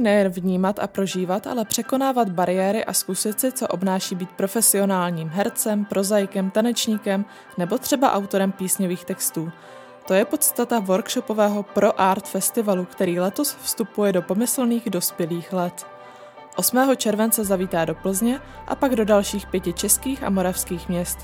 nejen vnímat a prožívat, ale překonávat bariéry a zkusit si, co obnáší být profesionálním hercem, prozaikem, tanečníkem nebo třeba autorem písňových textů. To je podstata workshopového Pro Art Festivalu, který letos vstupuje do pomyslných dospělých let. 8. července zavítá do Plzně a pak do dalších pěti českých a moravských měst.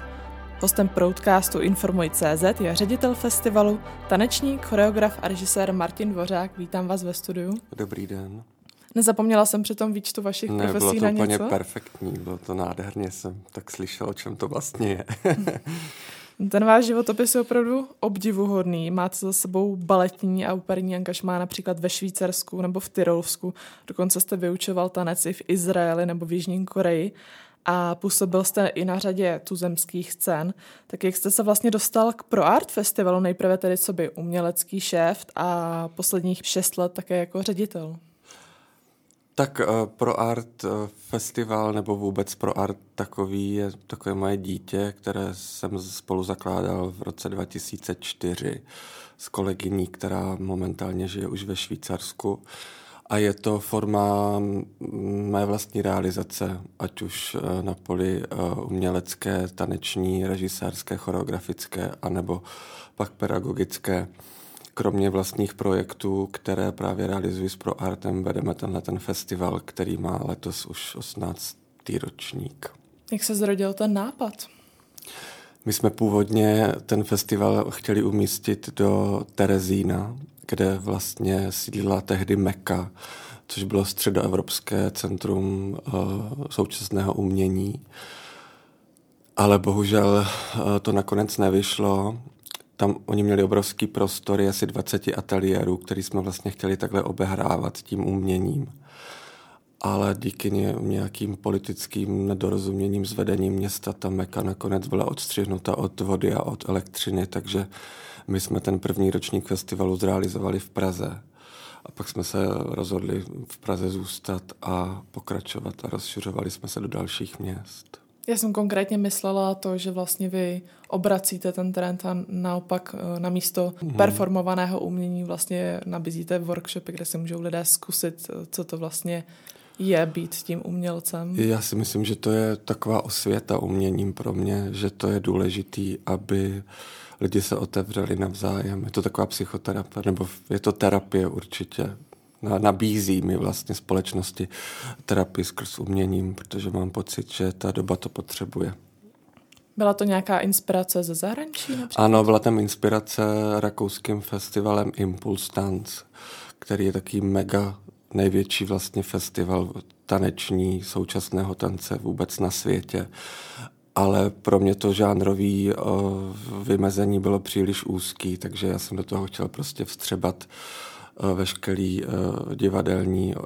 Hostem Proudcastu Informuj.cz je ředitel festivalu, tanečník, choreograf a režisér Martin Dvořák. Vítám vás ve studiu. Dobrý den. Nezapomněla jsem při tom výčtu vašich ne, profesí bylo to na úplně něco? perfektní, bylo to nádherně, jsem tak slyšel, o čem to vlastně je. Ten váš životopis je opravdu obdivuhodný. Máte za sebou baletní a operní angažmá například ve Švýcarsku nebo v Tyrolsku. Dokonce jste vyučoval tanec i v Izraeli nebo v Jižní Koreji a působil jste i na řadě tuzemských scén. Tak jak jste se vlastně dostal k Pro Art Festivalu, nejprve tedy co by umělecký šéf a posledních šest let také jako ředitel? Tak uh, pro art uh, festival nebo vůbec pro art takový je takové moje dítě, které jsem spolu zakládal v roce 2004 s kolegyní, která momentálně žije už ve Švýcarsku. A je to forma mé vlastní realizace, ať už uh, na poli umělecké, taneční, režisérské, choreografické, anebo pak pedagogické kromě vlastních projektů, které právě realizuji s ProArtem, vedeme tenhle ten festival, který má letos už 18. ročník. Jak se zrodil ten nápad? My jsme původně ten festival chtěli umístit do Terezína, kde vlastně sídlila tehdy Meka, což bylo středoevropské centrum uh, současného umění. Ale bohužel uh, to nakonec nevyšlo tam oni měli obrovský prostory, asi 20 ateliérů, který jsme vlastně chtěli takhle obehrávat tím uměním. Ale díky nějakým politickým nedorozuměním s vedením města ta Meka nakonec byla odstřihnuta od vody a od elektřiny, takže my jsme ten první ročník festivalu zrealizovali v Praze. A pak jsme se rozhodli v Praze zůstat a pokračovat a rozšiřovali jsme se do dalších měst. Já jsem konkrétně myslela to, že vlastně vy obracíte ten trend a naopak eh, na místo mm. performovaného umění vlastně nabízíte workshopy, kde si můžou lidé zkusit, eh, co to vlastně je být tím umělcem. Já si myslím, že to je taková osvěta uměním pro mě, že to je důležitý, aby lidi se otevřeli navzájem. Je to taková psychoterapie, nebo je to terapie určitě nabízí mi vlastně společnosti terapii skrz uměním, protože mám pocit, že ta doba to potřebuje. Byla to nějaká inspirace ze zahraničí? Například? Ano, byla tam inspirace rakouským festivalem Impulse Dance, který je taký mega největší vlastně festival taneční současného tance vůbec na světě. Ale pro mě to žánrový vymezení bylo příliš úzký, takže já jsem do toho chtěl prostě vstřebat Eh, veškerý eh, divadelní eh,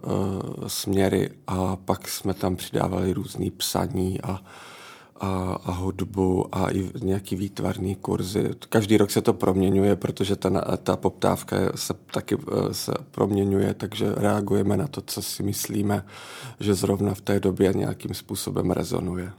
směry a pak jsme tam přidávali různý psaní a, a, a hudbu a i nějaký výtvarný kurzy. Každý rok se to proměňuje, protože ta, ta poptávka se taky se proměňuje, takže reagujeme na to, co si myslíme, že zrovna v té době nějakým způsobem rezonuje.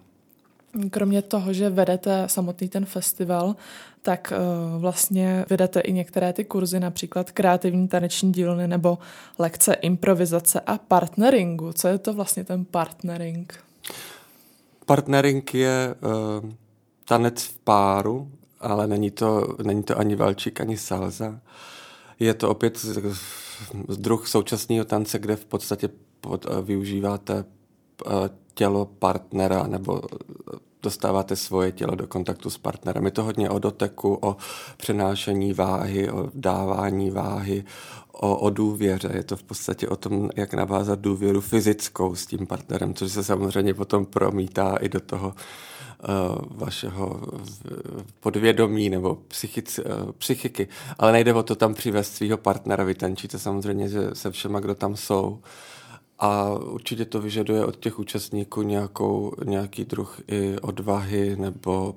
Kromě toho, že vedete samotný ten festival, tak uh, vlastně vedete i některé ty kurzy, například kreativní taneční dílny nebo lekce improvizace a partneringu. Co je to vlastně ten partnering? Partnering je uh, tanec v páru, ale není to, není to ani valčík, ani salza. Je to opět druh současného tance, kde v podstatě pod, uh, využíváte uh, tělo partnera nebo dostáváte svoje tělo do kontaktu s partnerem. Je to hodně o doteku, o přenášení váhy, o dávání váhy, o, o důvěře. Je to v podstatě o tom, jak navázat důvěru fyzickou s tím partnerem, což se samozřejmě potom promítá i do toho uh, vašeho podvědomí nebo psychic, uh, psychiky. Ale nejde o to tam přivést svého partnera. Vy tančíte samozřejmě se všema, kdo tam jsou. A určitě to vyžaduje od těch účastníků nějakou, nějaký druh i odvahy nebo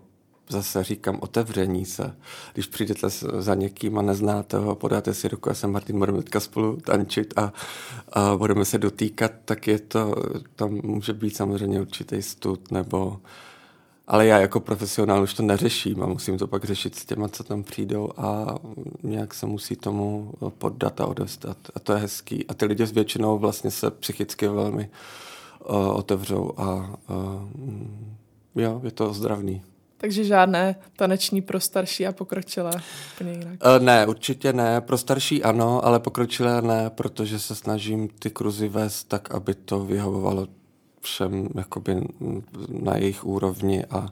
zase říkám otevření se. Když přijdete za někým a neznáte ho, podáte si ruku, já jsem Martin, budeme teďka spolu tančit a, a budeme se dotýkat, tak je to, tam může být samozřejmě určitý stud nebo ale já jako profesionál už to neřeším a musím to pak řešit s těma, co tam přijdou a nějak se musí tomu poddat a odevzdat. A to je hezký. A ty lidi většinou vlastně se psychicky velmi uh, otevřou a uh, jo, je to zdravný. Takže žádné taneční pro starší a pokročilé? jinak. Uh, ne, určitě ne. Pro starší ano, ale pokročilé ne, protože se snažím ty kruzy vést tak, aby to vyhovovalo všem jakoby na jejich úrovni a, a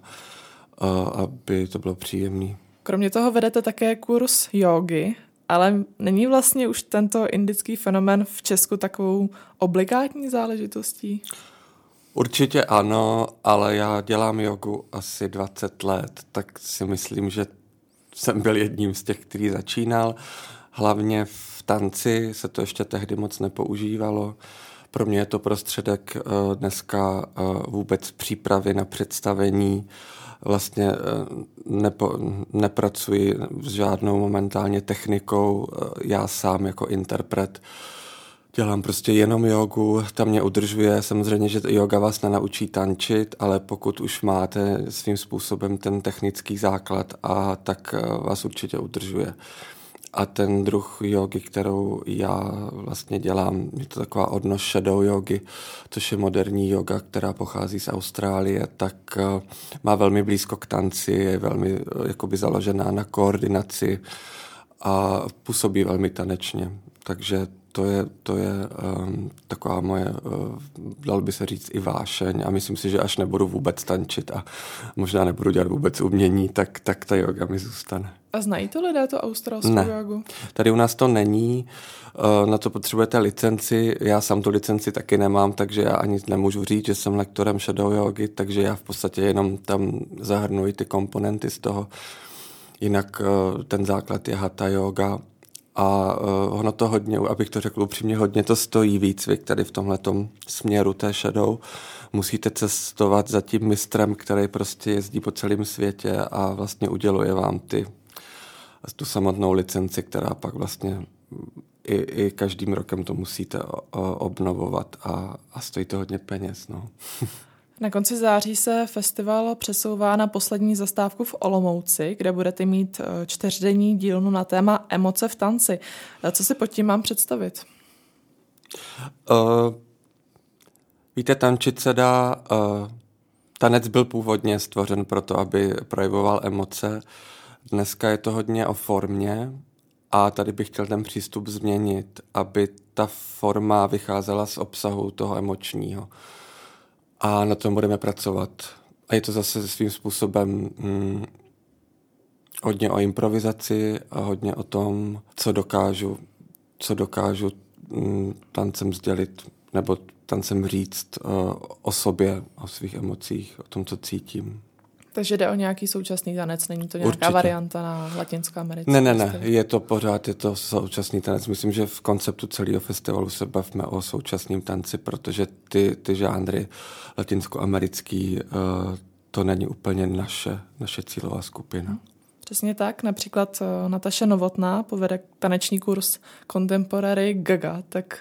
aby to bylo příjemné. Kromě toho vedete také kurz jogy, ale není vlastně už tento indický fenomen v Česku takovou obligátní záležitostí? Určitě ano, ale já dělám jogu asi 20 let, tak si myslím, že jsem byl jedním z těch, který začínal. Hlavně v tanci se to ještě tehdy moc nepoužívalo. Pro mě je to prostředek eh, dneska eh, vůbec přípravy na představení. Vlastně eh, nepo, nepracuji s žádnou momentálně technikou, já sám jako interpret Dělám prostě jenom jogu, ta mě udržuje. Samozřejmě, že yoga vás nenaučí tančit, ale pokud už máte svým způsobem ten technický základ, a tak vás určitě udržuje. A ten druh jogy, kterou já vlastně dělám, je to taková odnož shadow jogy, což je moderní yoga, která pochází z Austrálie, tak eh, má velmi blízko k tanci, je velmi eh, jakoby založená na koordinaci a působí velmi tanečně. Takže to je, to je um, taková moje, uh, dal by se říct, i vášeň a myslím si, že až nebudu vůbec tančit a možná nebudu dělat vůbec umění, tak, tak ta yoga mi zůstane. A znají to lidé tu australskou ne. jogu? Tady u nás to není, uh, na to potřebujete licenci, já sám tu licenci taky nemám, takže já ani nemůžu říct, že jsem lektorem shadow yogi, takže já v podstatě jenom tam zahrnuji ty komponenty z toho. Jinak uh, ten základ je hatha yoga, a uh, ono to hodně, abych to řekl upřímně, hodně to stojí výcvik tady v tomhle směru té shadow. Musíte cestovat za tím mistrem, který prostě jezdí po celém světě a vlastně uděluje vám ty, tu samotnou licenci, která pak vlastně i, i každým rokem to musíte obnovovat a, a stojí to hodně peněz. No. Na konci září se festival přesouvá na poslední zastávku v Olomouci, kde budete mít eh, čtyřdenní dílnu na téma emoce v tanci. Eh, co si pod tím mám představit? Uh, víte, tančit se dá... Uh, tanec byl původně stvořen proto, aby projevoval emoce. Dneska je to hodně o formě a tady bych chtěl ten přístup změnit, aby ta forma vycházela z obsahu toho emočního. Uh, a na tom budeme pracovat. A je to zase svým způsobem hm, hodně o improvizaci a hodně o tom, co dokážu, co dokážu hm, tancem sdělit nebo tancem říct uh, o sobě, o svých emocích, o tom, co cítím. Takže jde o nějaký současný tanec, není to nějaká Určitě. varianta na Latinskou Americe? Ne, ne, ne, je to pořád, je to současný tanec. Myslím, že v konceptu celého festivalu se bavíme o současném tanci, protože ty, ty žánry latinskoamerický, uh, to není úplně naše, naše cílová skupina. Přesně tak. Například uh, Nataša Novotná povede taneční kurz Contemporary Gaga, tak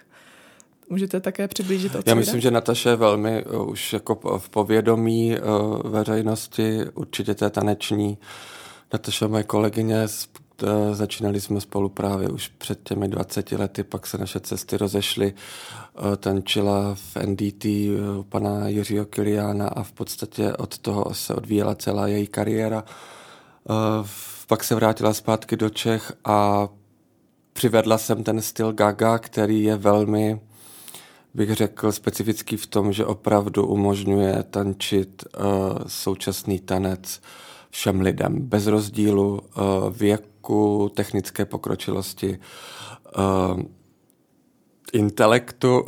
Můžete také přiblížit, o Já myslím, jde? že Nataša je velmi uh, už jako v povědomí uh, veřejnosti, určitě té taneční. Nataša moje kolegyně, uh, začínali jsme spolu právě už před těmi 20 lety, pak se naše cesty rozešly. Tančila v NDT uh, pana Jiřího Kiliána a v podstatě od toho se odvíjela celá její kariéra. Pak se vrátila zpátky do Čech a přivedla jsem ten styl Gaga, který je velmi bych řekl, specifický v tom, že opravdu umožňuje tančit uh, současný tanec všem lidem, bez rozdílu uh, věku, technické pokročilosti, uh, intelektu.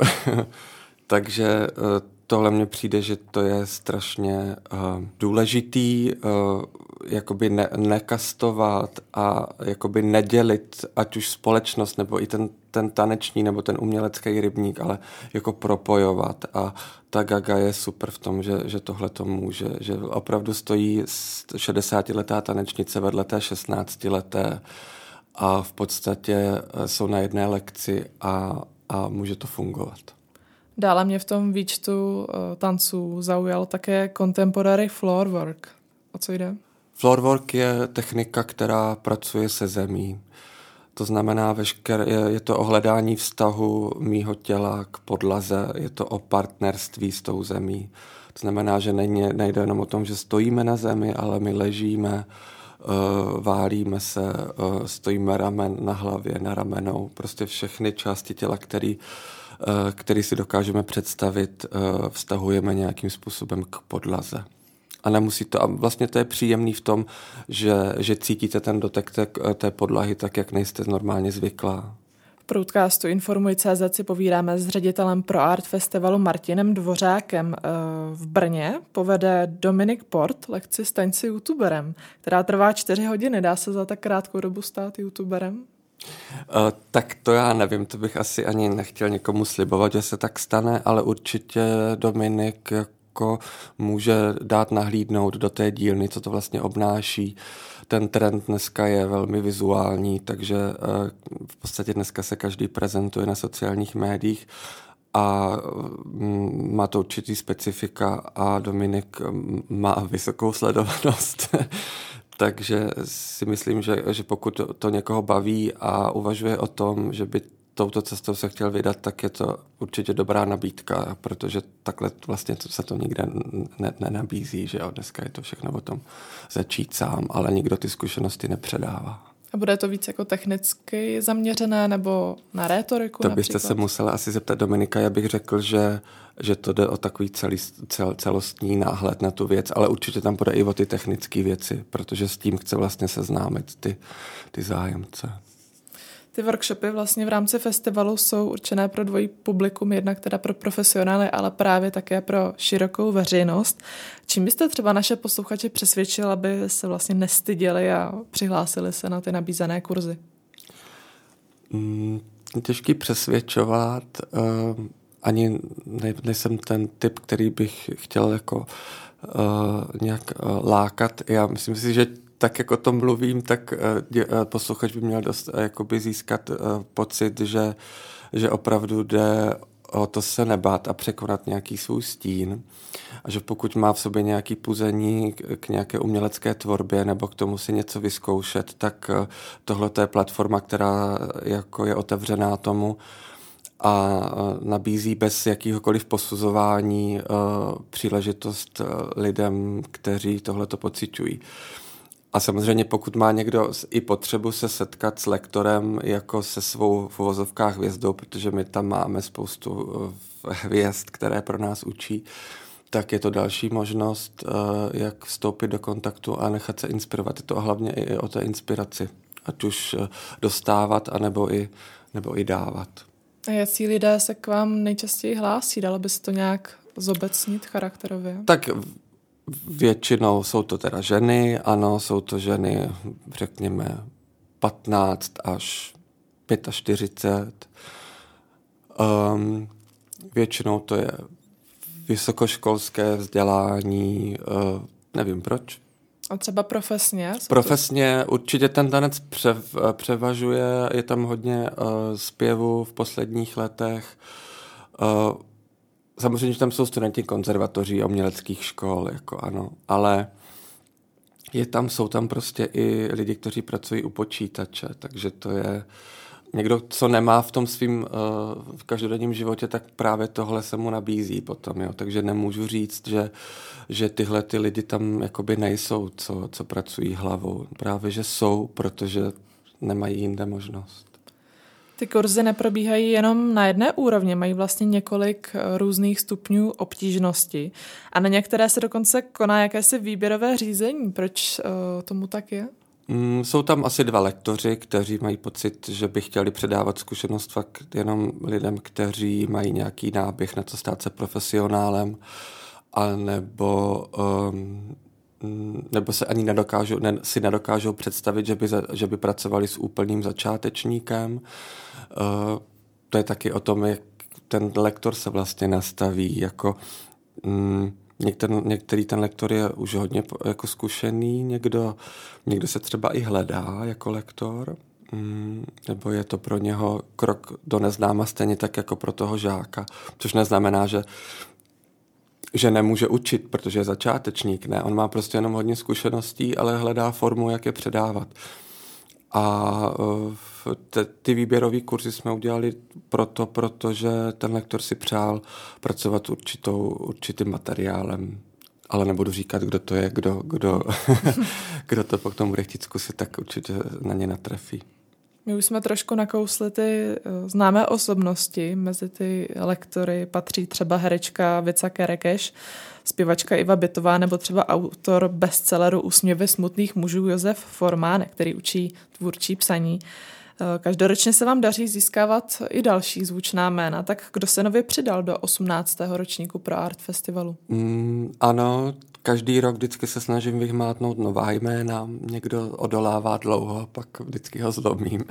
Takže uh, tohle mně přijde, že to je strašně uh, důležitý, uh, jakoby ne, nekastovat a jakoby nedělit ať už společnost nebo i ten, ten taneční nebo ten umělecký rybník, ale jako propojovat a ta Gaga je super v tom, že, že tohle to může, že opravdu stojí 60-letá tanečnice vedle té 16-leté a v podstatě jsou na jedné lekci a, a může to fungovat. Dále mě v tom výčtu uh, tanců zaujal také contemporary floor work. O co jde? Floor work je technika, která pracuje se zemí. To znamená, vešker, je, je to ohledání vztahu mýho těla k podlaze, je to o partnerství s tou zemí. To znamená, že není, nejde jenom o tom, že stojíme na zemi, ale my ležíme, uh, válíme se, uh, stojíme ramen na hlavě, na ramenou, prostě všechny části těla, který, uh, který si dokážeme představit, uh, vztahujeme nějakým způsobem k podlaze a nemusí to. A vlastně to je příjemný v tom, že, že cítíte ten dotek té, té podlahy tak, jak nejste normálně zvyklá. V Proudcastu Informuj CZ si povídáme s ředitelem Pro Art Festivalu Martinem Dvořákem. Eh, v Brně povede Dominik Port lekci Staň si youtuberem, která trvá čtyři hodiny. Dá se za tak krátkou dobu stát youtuberem? Uh, tak to já nevím, to bych asi ani nechtěl někomu slibovat, že se tak stane, ale určitě Dominik jako může dát nahlídnout do té dílny, co to vlastně obnáší. Ten trend dneska je velmi vizuální, takže eh, v podstatě dneska se každý prezentuje na sociálních médiích a mm, má to určitý specifika a Dominik mm, má vysokou sledovanost. Takže si myslím, že, že pokud to někoho baví a uvažuje o tom, že by touto cestou se chtěl vydat, tak je to určitě dobrá nabídka, protože takhle vlastně to, se to nikde ne, nenabízí, že jo, dneska je to všechno o tom začít sám, ale nikdo ty zkušenosti nepředává. A bude to víc jako technicky zaměřené nebo na rétoriku To byste například? se musela asi zeptat Dominika, já bych řekl, že, že to jde o takový celý, cel, celostní náhled na tu věc, ale určitě tam bude i o ty technické věci, protože s tím chce vlastně seznámit ty, ty zájemce. Ty workshopy vlastně v rámci festivalu jsou určené pro dvojí publikum, jednak teda pro profesionály, ale právě také pro širokou veřejnost. Čím byste třeba naše posluchače přesvědčil, aby se vlastně nestyděli a přihlásili se na ty nabízené kurzy? Mm, těžký přesvědčovat. Uh, ani ne, nejsem ten typ, který bych chtěl jako uh, nějak uh, lákat. Já myslím si, že tak jak o tom mluvím, tak uh, posluchač by měl dost uh, jakoby získat pocit, že, že opravdu jde o to se nebát a překonat nějaký svůj stín. A že pokud má v sobě nějaký puzení k nějaké umělecké tvorbě nebo k tomu si něco vyzkoušet, tak tohle je platforma, která jako je otevřená tomu a nabízí bez jakýhokoliv posuzování příležitost lidem, kteří tohle to pociťují. A samozřejmě pokud má někdo i potřebu se setkat s lektorem jako se svou v uvozovkách hvězdou, protože my tam máme spoustu eh, hvězd, které pro nás učí, tak je to další možnost, eh, jak vstoupit do kontaktu a nechat se inspirovat. Je to hlavně i o té inspiraci, ať už eh, dostávat, anebo i, nebo i dávat. A jaký lidé se k vám nejčastěji hlásí? Dalo by se to nějak zobecnit charakterově? Tak Většinou jsou to teda ženy, ano, jsou to ženy, řekněme, 15 až 45. Um, většinou to je vysokoškolské vzdělání, uh, nevím proč. A třeba profesně? Profesně to... určitě ten tanec přev, převažuje, je tam hodně uh, zpěvu v posledních letech. Uh, samozřejmě, že tam jsou studenti konzervatoří a uměleckých škol, jako ano, ale je tam, jsou tam prostě i lidi, kteří pracují u počítače, takže to je někdo, co nemá v tom svým uh, v každodenním životě, tak právě tohle se mu nabízí potom, jo. Takže nemůžu říct, že, že tyhle ty lidi tam jakoby nejsou, co, co pracují hlavou. Právě, že jsou, protože nemají jinde možnost. Ty kurzy neprobíhají jenom na jedné úrovni, mají vlastně několik eh, různých stupňů obtížnosti a na některé se dokonce koná jakési výběrové řízení. Proč uh, tomu tak je? Mm, jsou tam asi dva lektoři, kteří mají pocit, že by chtěli předávat zkušenost fakt jenom lidem, kteří mají nějaký náběh na to stát se profesionálem, a nebo um, nebo se ani nedokážou, ne, si nedokážou představit, že by, za, že by pracovali s úplným začátečníkem. Uh, to je taky o tom, jak ten lektor se vlastně nastaví. Jako, mm, některý, některý ten lektor je už hodně jako zkušený, někdo, někdo se třeba i hledá jako lektor. mm, nebo je to pro něho krok do neznáma stejně tak jako pro toho žáka, což neznamená, že že nemůže učit, protože je začátečník. Ne, on má prostě jenom hodně zkušeností, ale hledá formu, jak je předávat. A e, ty výběrové kurzy jsme udělali proto, protože ten lektor si přál pracovat určitou, určitým materiálem. Ale nebudu říkat, kdo to je, kdo, kdo, kdo to potom bude chtít zkusit, tak určitě na ně natrefí. My už jsme trošku nakousli ty eh, známé osobnosti. Mezi ty lektory patří třeba herečka Vica Kerekeš, zpěvačka Iva Bytová nebo třeba autor bestselleru Úsměvy smutných mužů Josef Formánek, který učí tvůrčí psaní. Eh, každoročně se vám daří získávat i další zvučná jména, tak kdo se nově přidal do 18. ročníku pro Art Festivalu? Mm, ano, každý rok vždycky se snažím vyhmátnout nová jména. Někdo odolává dlouho, pak vždycky ho zlomím.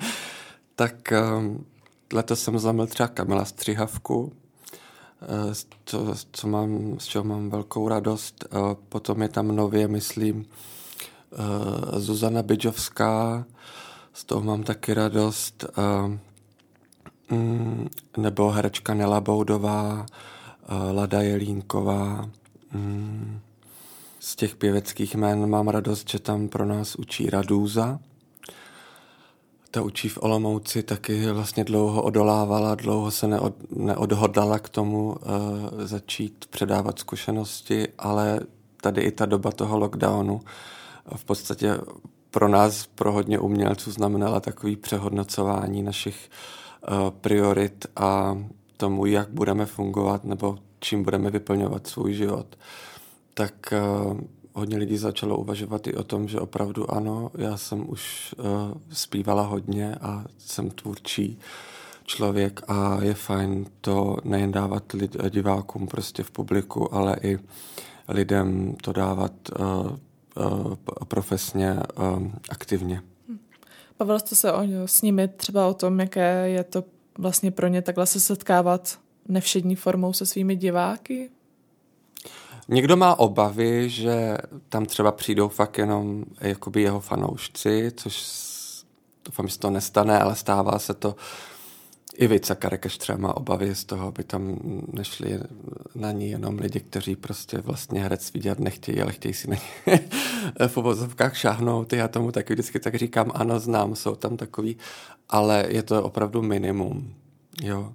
tak um, letos jsem zlomil třeba Kamila Střihavku, eh, co, co mám, z čeho mám velkou radost. Eh, potom je tam nově, myslím, Zuzana Bidžovská, z toho mám taky radost. Mm, nebo herečka Nela Boudová, Lada Jelínková. Mm, z těch pěveckých jmén mám radost, že tam pro nás učí Radúza. Ta učí v Olomouci, taky vlastně dlouho odolávala, dlouho se neod, neodhodlala k tomu uh, začít předávat zkušenosti, ale tady i ta doba toho lockdownu v podstatě pro nás, pro hodně umělců, znamenala takový přehodnocování našich uh, priorit a tomu, jak budeme fungovat nebo čím budeme vyplňovat svůj život. Tak uh, hodně lidí začalo uvažovat i o tom, že opravdu ano, já jsem už uh, zpívala hodně a jsem tvůrčí člověk a je fajn to nejen dávat lid, divákům prostě v publiku, ale i lidem to dávat uh, uh, profesně aktivně. Bavil jste se o, s nimi třeba o tom, jaké je to vlastně pro ně takhle se setkávat nevšední formou se svými diváky? Někdo má obavy, že tam třeba přijdou fakt jenom jakoby jeho fanoušci, což doufám, že to nestane, ale stává se to. I Vica Karekeš třeba má obavy z toho, aby tam nešli na ní jenom lidi, kteří prostě vlastně herec vidět nechtějí, ale chtějí si na ně v uvozovkách šáhnout. Já tomu taky vždycky tak říkám, ano, znám, jsou tam takový, ale je to opravdu minimum. Jo.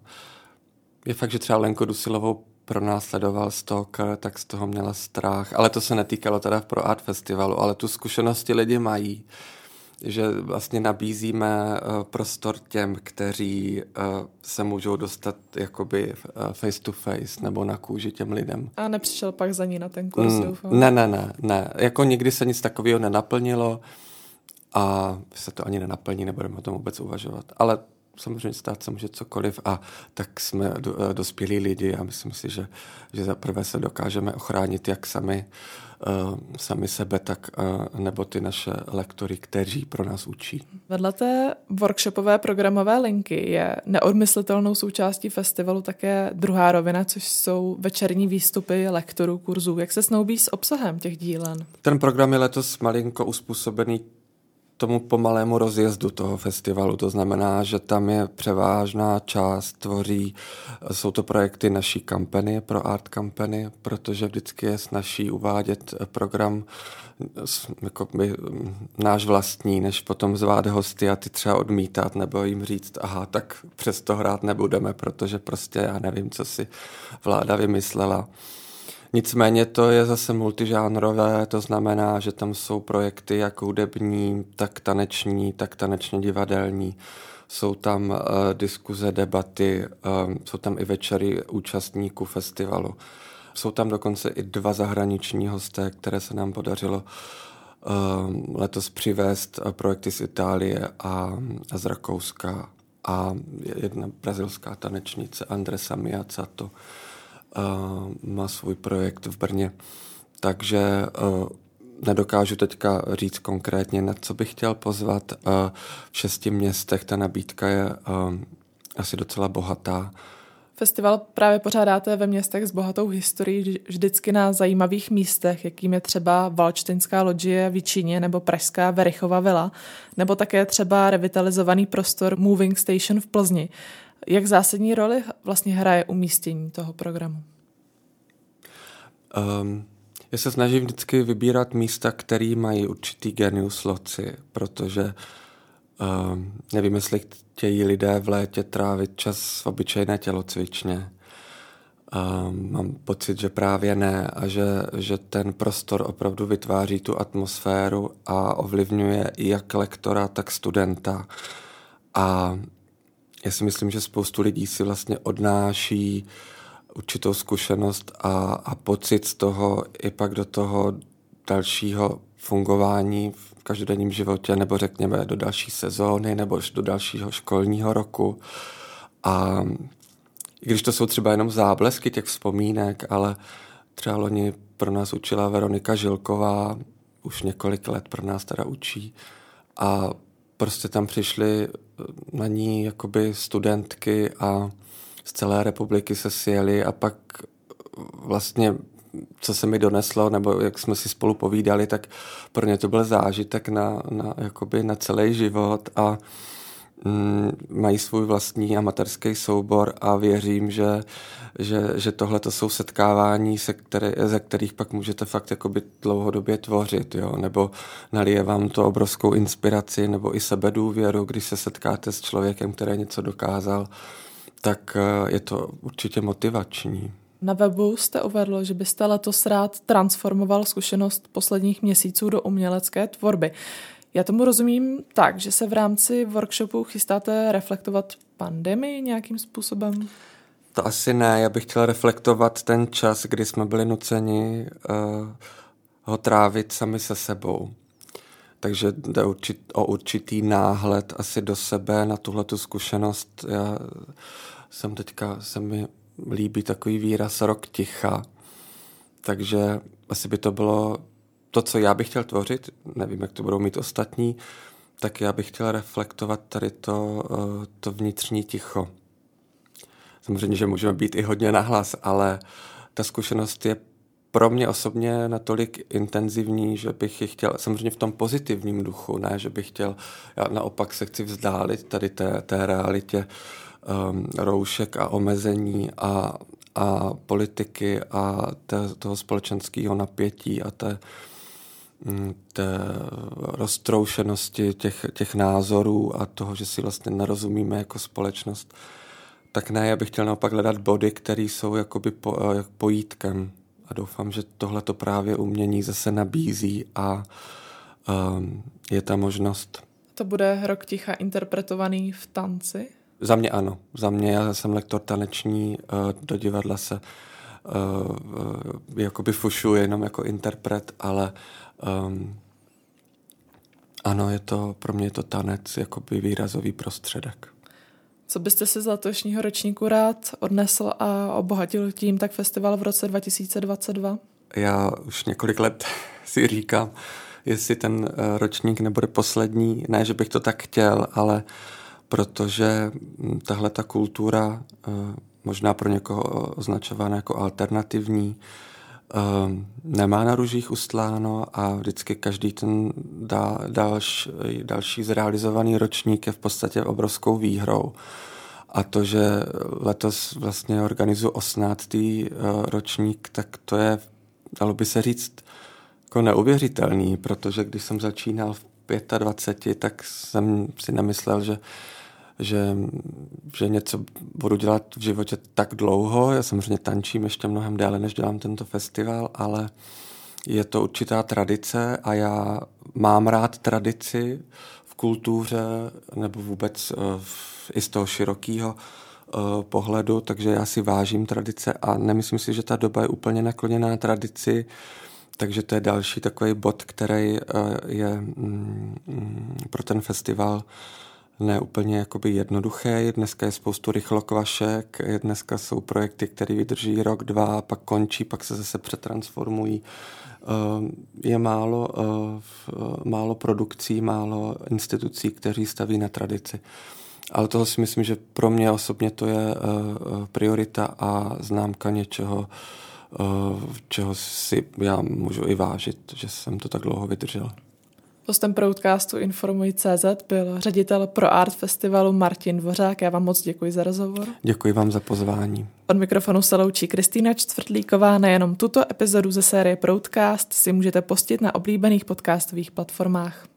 Je fakt, že třeba Lenko Dusilovou pronásledoval Stalker, tak z toho měla strach. Ale to se netýkalo teda pro Art Festivalu, ale tu zkušenosti lidi mají že vlastně nabízíme uh, prostor těm, kteří uh, se můžou dostat jakoby uh, face to face nebo na kůži těm lidem. A nepřišel pak za ní na ten kurz, mm, doufám. Ne, ne, ne, ne. Jako nikdy se nic takového nenaplnilo a se to ani nenaplní, nebudeme o tom vůbec uvažovat. Ale samozřejmě stát se může cokoliv a tak jsme do, eh, dospělí lidi a myslím si, že, že zaprvé se dokážeme ochránit jak sami, uh, sami sebe, tak uh, nebo ty naše lektory, kteří pro nás učí. Vedle té workshopové programové linky je neodmyslitelnou součástí festivalu také druhá rovina, což jsou večerní výstupy lektorů kurzů. Jak se snoubí s obsahem těch dílen? Ten program je letos malinko uspůsobený tomu pomalému rozjezdu toho festivalu. To znamená, že tam je převážná část tvoří, jsou to projekty naší kampany, pro art kampany, protože vždycky je snaží uvádět program jako by, náš vlastní, než potom zvát hosty a ty třeba odmítat nebo jim říct, aha, tak přesto hrát nebudeme, protože prostě já nevím, co si vláda vymyslela. Nicméně to je zase multižánrové, to znamená, že tam jsou projekty jak hudební, tak taneční, tak tanečně divadelní. Jsou tam uh, diskuze, debaty, uh, jsou tam i večery účastníků festivalu. Jsou tam dokonce i dva zahraniční hosté, které se nám podařilo uh, letos přivést projekty z Itálie a, a z Rakouska a jedna brazilská tanečnice Andresa Miacato má svůj projekt v Brně. Takže nedokážu teďka říct konkrétně, na co bych chtěl pozvat. V šesti městech ta nabídka je asi docela bohatá. Festival právě pořádáte ve městech s bohatou historií vždycky na zajímavých místech, jakým je třeba Valčtinská loďie v Jíčíně nebo Pražská Verichova vila, nebo také třeba revitalizovaný prostor Moving Station v Plzni. Jak zásadní roli vlastně hraje umístění toho programu? Um, já se snažím vždycky vybírat místa, které mají určitý genius loci, protože um, nevím, jestli chtějí lidé v létě trávit čas v obyčejné tělocvičně. Um, mám pocit, že právě ne a že, že ten prostor opravdu vytváří tu atmosféru a ovlivňuje jak lektora, tak studenta. A já si myslím, že spoustu lidí si vlastně odnáší určitou zkušenost a, a pocit z toho i pak do toho dalšího fungování v každodenním životě, nebo řekněme do další sezóny, nebo do dalšího školního roku. A i když to jsou třeba jenom záblesky těch vzpomínek, ale třeba loni pro nás učila Veronika Žilková, už několik let pro nás teda učí. A prostě tam přišly na ní jakoby studentky a z celé republiky se sjeli a pak vlastně co se mi doneslo, nebo jak jsme si spolu povídali, tak pro ně to byl zážitek na, na, jakoby na celý život a mají svůj vlastní amatérský soubor a věřím, že, že, že tohle to jsou setkávání, se které, ze kterých pak můžete fakt jakoby dlouhodobě tvořit, jo? nebo nalije vám to obrovskou inspiraci nebo i sebedůvěru, když se setkáte s člověkem, který něco dokázal, tak eh, je to určitě motivační. Na webu jste uvedl, že byste letos rád transformoval zkušenost posledních měsíců do umělecké tvorby. Já tomu rozumím tak, že se v rámci workshopu chystáte reflektovat pandemii nějakým způsobem? To asi ne, já bych chtěl reflektovat ten čas, kdy jsme byli nuceni uh, ho trávit sami se sebou. Takže jde určit, o určitý náhled asi do sebe na tuhle tu zkušenost. Já jsem teďka, se mi líbí takový výraz rok ticha, takže asi by to bylo to, co já bych chtěl tvořit, nevím, jak to budou mít ostatní, tak já bych chtěl reflektovat tady to, eh, to vnitřní ticho. Samozřejmě, že můžeme být i hodně nahlas, ale ta zkušenost je pro mě osobně natolik intenzivní, že bych ji chtěl, samozřejmě v tom pozitivním duchu, ne, že bych chtěl, já naopak se chci vzdálit tady té, té realitě um, roušek a omezení a, a politiky a té, toho společenského napětí a té, té roztroušenosti těch, těch názorů a toho, že si vlastně nerozumíme jako společnost, tak ne, já bych chtěl naopak hledat body, které jsou jakoby po, jak pojítkem a doufám, že tohle to právě umění zase nabízí a um, je ta možnost. To bude rok ticha interpretovaný v tanci? Za mě ano. Za mě já jsem lektor taneční, uh, do divadla se uh, uh, jakoby fušu jenom jako interpret, ale um, ano, je to, pro mě je to tanec jakoby výrazový prostředek. Co byste si z letošního ročníku rád odnesl a obohatil tím tak festival v roce 2022? Já už několik let si říkám, jestli ten eh, ročník nebude poslední. Ne, že bych to tak chtěl, ale protože hm, tahle ta kultura, eh, možná pro někoho označovaná jako alternativní, nemá na ružích ustláno a vždycky každý ten dá, dalš, další zrealizovaný ročník je v podstatě obrovskou výhrou. A to, že letos vlastně organizuji 18. Eh, ročník, tak to je, dalo by se říct, jako neuvěřitelný, protože když jsem začínal v 25, tak jsem si nemyslel, že že, že něco budu dělat v životě tak dlouho. Já samozřejmě tančím ještě mnohem déle, než dělám tento festival, ale je to určitá tradice a já mám rád tradici v kultuře nebo vůbec uh, i z toho širokého uh, pohledu, takže já si vážím tradice a nemyslím si, že ta doba je úplně nakloněná tradici, takže to je další takový bod, který uh, je mm, mm, pro ten festival ne úplně jakoby jednoduché. Dneska je spoustu rychlokvašek, dneska jsou projekty, které vydrží rok, dva, pak končí, pak se zase přetransformují. Eh, je málo, eh, málo produkcí, málo institucí, kteří staví na tradici. ale toho si myslím, že pro mě osobně to je priorita a známka něčeho, čeho si já můžu i vážit, že jsem to tak dlouho vydržel. Hostem Proudcastu Informuj CZ byl ředitel pro Art Festivalu Martin Dvořák. Já vám moc děkuji za rozhovor. Děkuji vám za pozvání. Od mikrofonu se loučí Kristýna Čtvrtlíková. Nejenom tuto epizodu ze série Proudcast si můžete postit na oblíbených podcastových platformách.